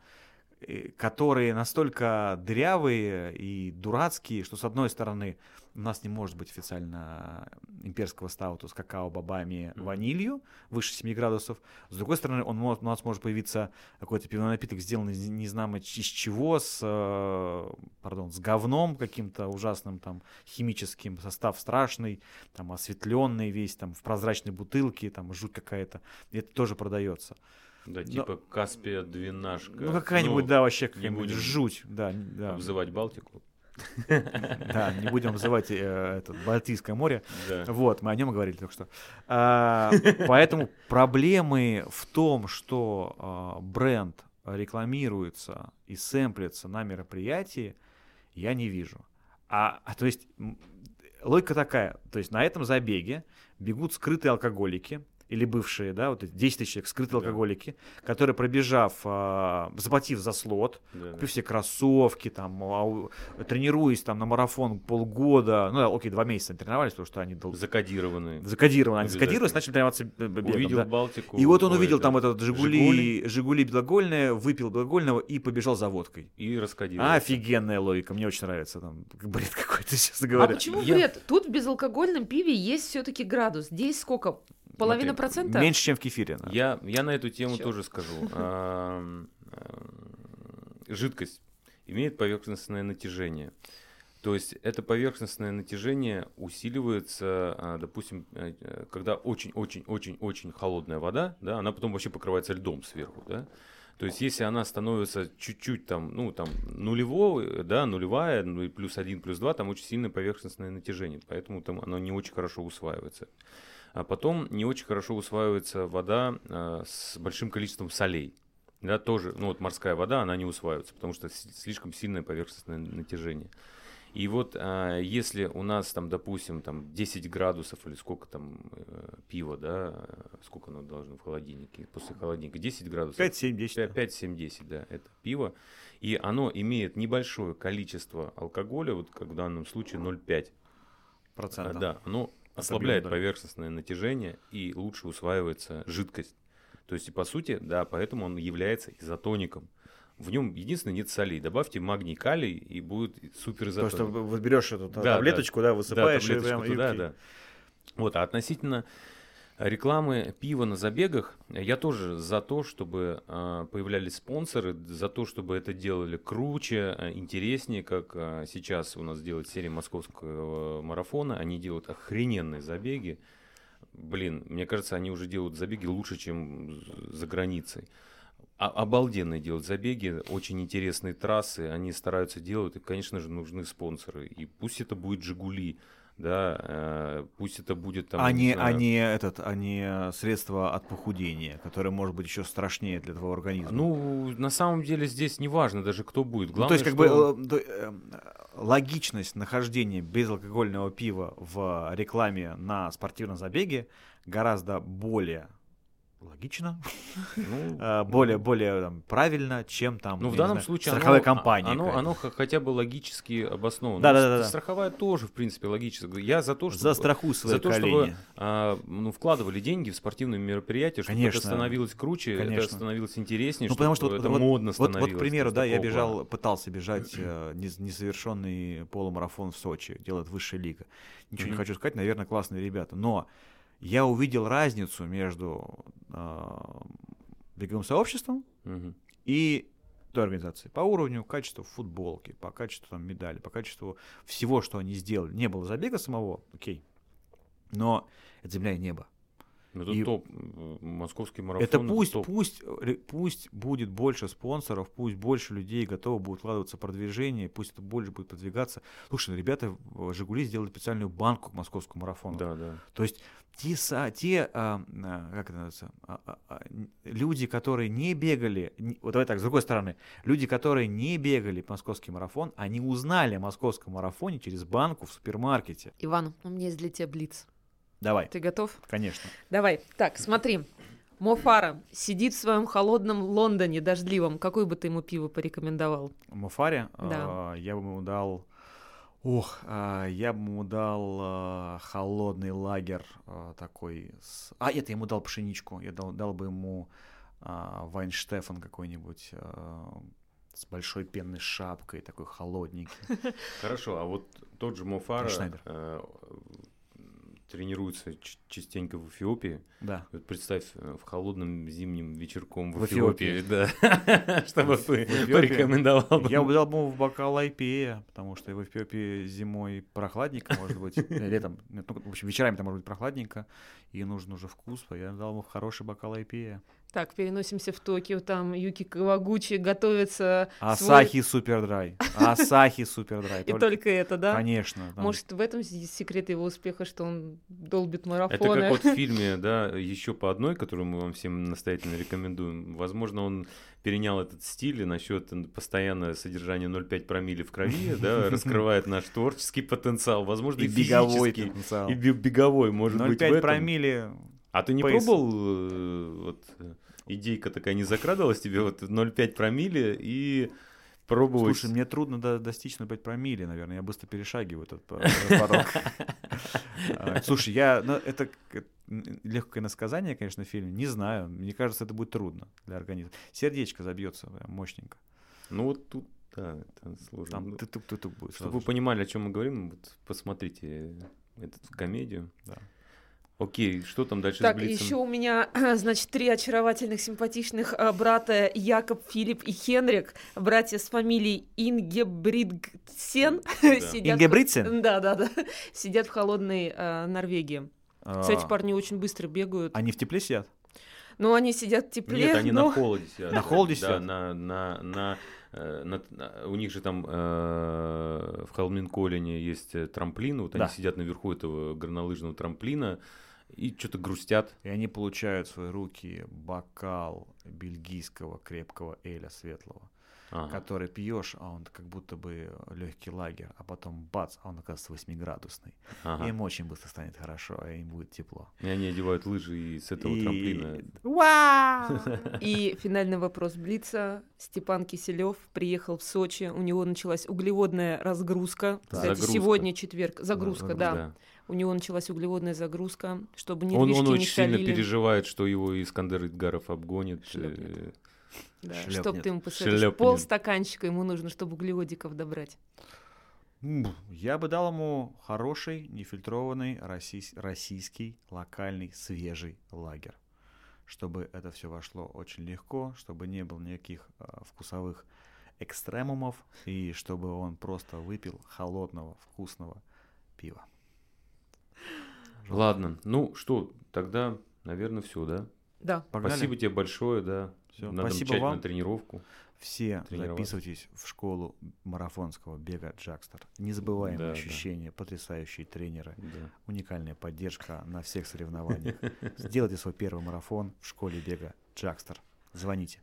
которые настолько дырявые и дурацкие, что с одной стороны у нас не может быть официально имперского стаута с какао-бобами, Мгм. ванилью выше 7 градусов. С другой стороны, он может, у нас может появиться какой-то пивной напиток, сделанный из не знамо из чего, с, э, пардон, с говном каким-то ужасным, там, химическим, состав страшный, там, осветленный весь, там, в прозрачной бутылке, там, жуть какая-то. И это тоже продается. Да, типа Каспия двенашка. Ну, какая-нибудь, да, вообще какая-нибудь жуть, да, да. Обзывать Балтику. Да, не будем называть э, это, Балтийское море. Да. Вот, мы о нем говорили только что. А, поэтому проблемы в том, что а, бренд рекламируется и сэмплится на мероприятии, я не вижу. А, а то есть логика такая, то есть на этом забеге бегут скрытые алкоголики, или бывшие, да, вот эти 10 тысяч человек, скрытые Да. алкоголики, которые, пробежав, а, заплатив за слот, Да, купив все кроссовки, там, ау- тренируясь там на марафон полгода, ну, да, окей, два месяца они тренировались, потому что они да. дол- Закодированные. закодированы, они закодировались, начали тренироваться б- бегом, Увидел да. Балтику. И вот он ой, увидел это, там этот Жигули, «Жигули» Жигули Белогольное, выпил Белогольного и побежал за водкой. И раскодировался. Офигенная логика, мне очень нравится, там, бред какой-то, честно А говоря. почему Я- бред? Тут в безалкогольном пиве есть все-таки градус. Здесь сколько? Половина Смотри, процента? Меньше, чем в кефире. да. Я, я на эту тему Чё? тоже скажу. Ам, Жидкость имеет поверхностное натяжение. То есть это поверхностное натяжение усиливается, а, допустим, э, э, когда очень-очень-очень-очень холодная вода, да, она потом вообще покрывается льдом сверху, да. То есть если она становится чуть-чуть там, ну там нулевой, да, нулевая, ну и плюс один, плюс два, там очень сильное поверхностное натяжение, поэтому там оно не очень хорошо усваивается. А потом не очень хорошо усваивается вода а, с большим количеством солей. Да, тоже, ну вот морская вода, она не усваивается, потому что слишком сильное поверхностное натяжение. И вот а, если у нас там, допустим, там 10 градусов или сколько там э, пива, да, сколько оно должно в холодильнике, после холодильника, 10 градусов. 5, 7, 10. 5, 5, 7, 10, да, это пиво. И оно имеет небольшое количество алкоголя, вот как в данном случае 0,5. А, процентов. Да, оно ослабляет да. поверхностное натяжение и лучше усваивается жидкость. То есть, и по сути, да, поэтому он является изотоником. В нем единственное нет солей. Добавьте магний, калий, и будет супер То, изотоник. что вот берешь эту Да, таблеточку, да, высыпаешь и таблеточку прям... и туда, окей. да. Вот, а относительно рекламы пива на забегах, я тоже за то, чтобы а, появлялись спонсоры, за то, чтобы это делали круче, а, интереснее, как а, сейчас у нас делает серия московского марафона. Они делают охрененные забеги. Блин, мне кажется, они уже делают забеги лучше, чем за границей. а- обалденные делают забеги, очень интересные трассы, они стараются делать, и, конечно же, нужны спонсоры. И пусть это будет «Жигули», да, э, пусть это будет там... а, не знаю, а не этот, а не средство от похудения, которое может быть еще страшнее для твоего организма. Ну, на самом деле здесь не важно даже кто будет. Ну, Главное, то есть, как что- бы э, э, логичность нахождения безалкогольного пива в рекламе на спортивном забеге гораздо более логично, ну, э, более, более там, правильно, чем там Ну, в данном знаю, случае страховая оно, компания. оно, оно хотя бы логически обосновано. Да, Ну, да, да, да. Страховая тоже, в принципе, логически. Я за то, что Застрахуй свои за то, чтобы а, ну, вкладывали деньги в спортивные мероприятия, чтобы Конечно. это становилось круче, Конечно. это становилось интереснее, Ну, потому что вот- это вот- модно Вот, становилось. вот, к примеру, да, я бежал, пытался бежать э, несовершенный полумарафон в Сочи, делает высшая лига. Ничего не хочу сказать, наверное, классные ребята. Но я увидел разницу между э, беговым сообществом Мгм. и той организацией. По уровню, качеству футболки, по качеству там, медали, по качеству всего, что они сделали. Не было забега самого, окей. Но это земля и небо. Ну, это И- топ. м, Московский марафон. Это пусть, топ. пусть, пусть будет больше спонсоров, пусть больше людей готовы будут вкладываться в продвижение, пусть это больше будет продвигаться. Слушай, ну, ребята в Жигули сделали специальную банку к московскому марафону. Да, да. То есть те, те а, а, как это называется, а, люди, которые не бегали, не- вот давай так, с другой стороны, люди, которые не бегали по московский марафон, они узнали о московском марафоне через банку в супермаркете. Иван, у меня есть для тебя блиц. Давай, Ты готов? конечно. Давай. Так, смотри. Мофара сидит в своем холодном Лондоне дождливом. Какое бы ты ему пиво порекомендовал? Муфаре, Да. а, я бы ему дал... Ох, а, я бы ему дал а, холодный лагерь такой. С... А, это я ему дал пшеничку. Я дал, дал бы ему а, Вайнштефан какой-нибудь с большой пенной шапкой, такой холодненький. Хорошо, а вот тот же Мофара Шнайдер. э, тренируется частенько в Эфиопии. Да. Вот представь, э, в холодном зимним вечерком в, В Эфиопии, да. Чтобы ты Эфиопии. порекомендовал. бы. Я бы дал бы ему в бокал IPA, потому что в Эфиопии зимой прохладненько, может быть, летом, нет, ну, в общем, вечерами там может быть прохладненько, и нужен уже вкус, а я дал ему хороший бокал IPA. Так, переносимся в Токио. Там Юки Кавагучи готовится. Асахи Супердрай. Асахи Супердрай. И только это, да? Конечно. Может, в этом секрет его успеха, что он долбит Это марафоны. как вот в фильме, да, еще по одной, которую мы вам всем настоятельно рекомендуем. Возможно, он перенял этот стиль и насчет постоянное содержание 0,5 промилле в крови, да, раскрывает наш творческий потенциал, возможно, и, беговой потенциал. и бе- беговой, может быть, в 0,5 этом. промилле. А ты не Пейс. пробовал, э, вот, э, идейка такая не закрадывалась тебе, вот 0,5 промилле и пробовать... Слушай, мне трудно до- достичь 0,5 промилле, наверное. Я быстро перешагиваю этот по- этот порог. А, Слушай, я... ну, Это легкое насказание, конечно, в фильме. Не знаю. Мне кажется, это будет трудно для организма. Сердечко забьется прям мощненько. Ну вот тут, да, это сложно. Там Ну, тук-тук-тук будет. Чтобы вы понимали, о чем мы говорим, вот посмотрите эту комедию. Да. Окей, что там дальше Так, с Блицем? еще у меня, значит, три очаровательных, симпатичных а, брата Якоб, Филипп и Хенрик, братья с фамилией Ингебридсен, Да. сидят... Ингебридсен? Да, да, да. Сидят в холодной а, Норвегии. Кстати, А, парни очень быстро бегают. Они в тепле сидят? Ну, они сидят в тепле, Нет, они но... на холоде сидят. На да, холоде да, сидят? на, на, на, э, на- на- у них же там э, в Холменколлине есть э, трамплин, вот Да. они сидят наверху этого горнолыжного трамплина и что-то грустят. И они получают в свои руки бокал бельгийского крепкого эля светлого, Ага. который пьешь, а он как будто бы легкий лагерь, а потом бац, а он оказывается 8-градусный. ага. Им очень быстро станет хорошо, а им будет тепло. И они одевают лыжи и с этого И- трамплина. Вау! И финальный вопрос Блица. Степан Киселев приехал в Сочи. У него началась углеводная разгрузка. Да. Кстати, Загрузка. сегодня четверг. Загрузка, загрузка, да. Да. У него началась углеводная загрузка, чтобы Он, недвижки он не очень сильно переживает, что его Искандер Идгаров обгонит. Шлепнет. э, Да, Шлепнет. чтоб ты ему посоветуешь. Шлепнет. Полстаканчика ему нужно, чтобы углеводиков добрать. Я бы дал ему хороший, нефильтрованный российс- российский, локальный, свежий лагерь. Чтобы это все вошло очень легко, чтобы не было никаких а, вкусовых экстремумов, и чтобы он просто выпил холодного, вкусного пива. Ладно, ну что, тогда, наверное, все, да? Да. Погнали? Спасибо тебе большое, да. Всё, Надо спасибо мчать вам. на тренировку. Все записывайтесь в школу марафонского бега Джакстер. Незабываемые Да, да. ощущения, потрясающие тренеры, Да. уникальная поддержка на всех соревнованиях. Сделайте свой первый марафон в школе бега Джакстер. Звоните.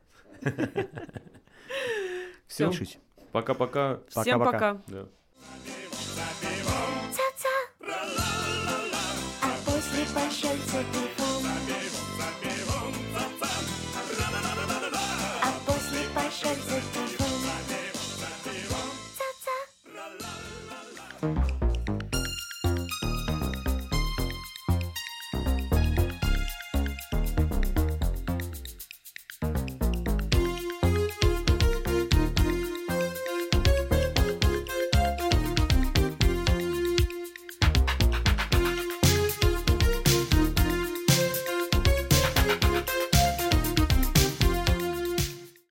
Все, пока-пока. Всем Пока-пока. пока. Да. special certificate.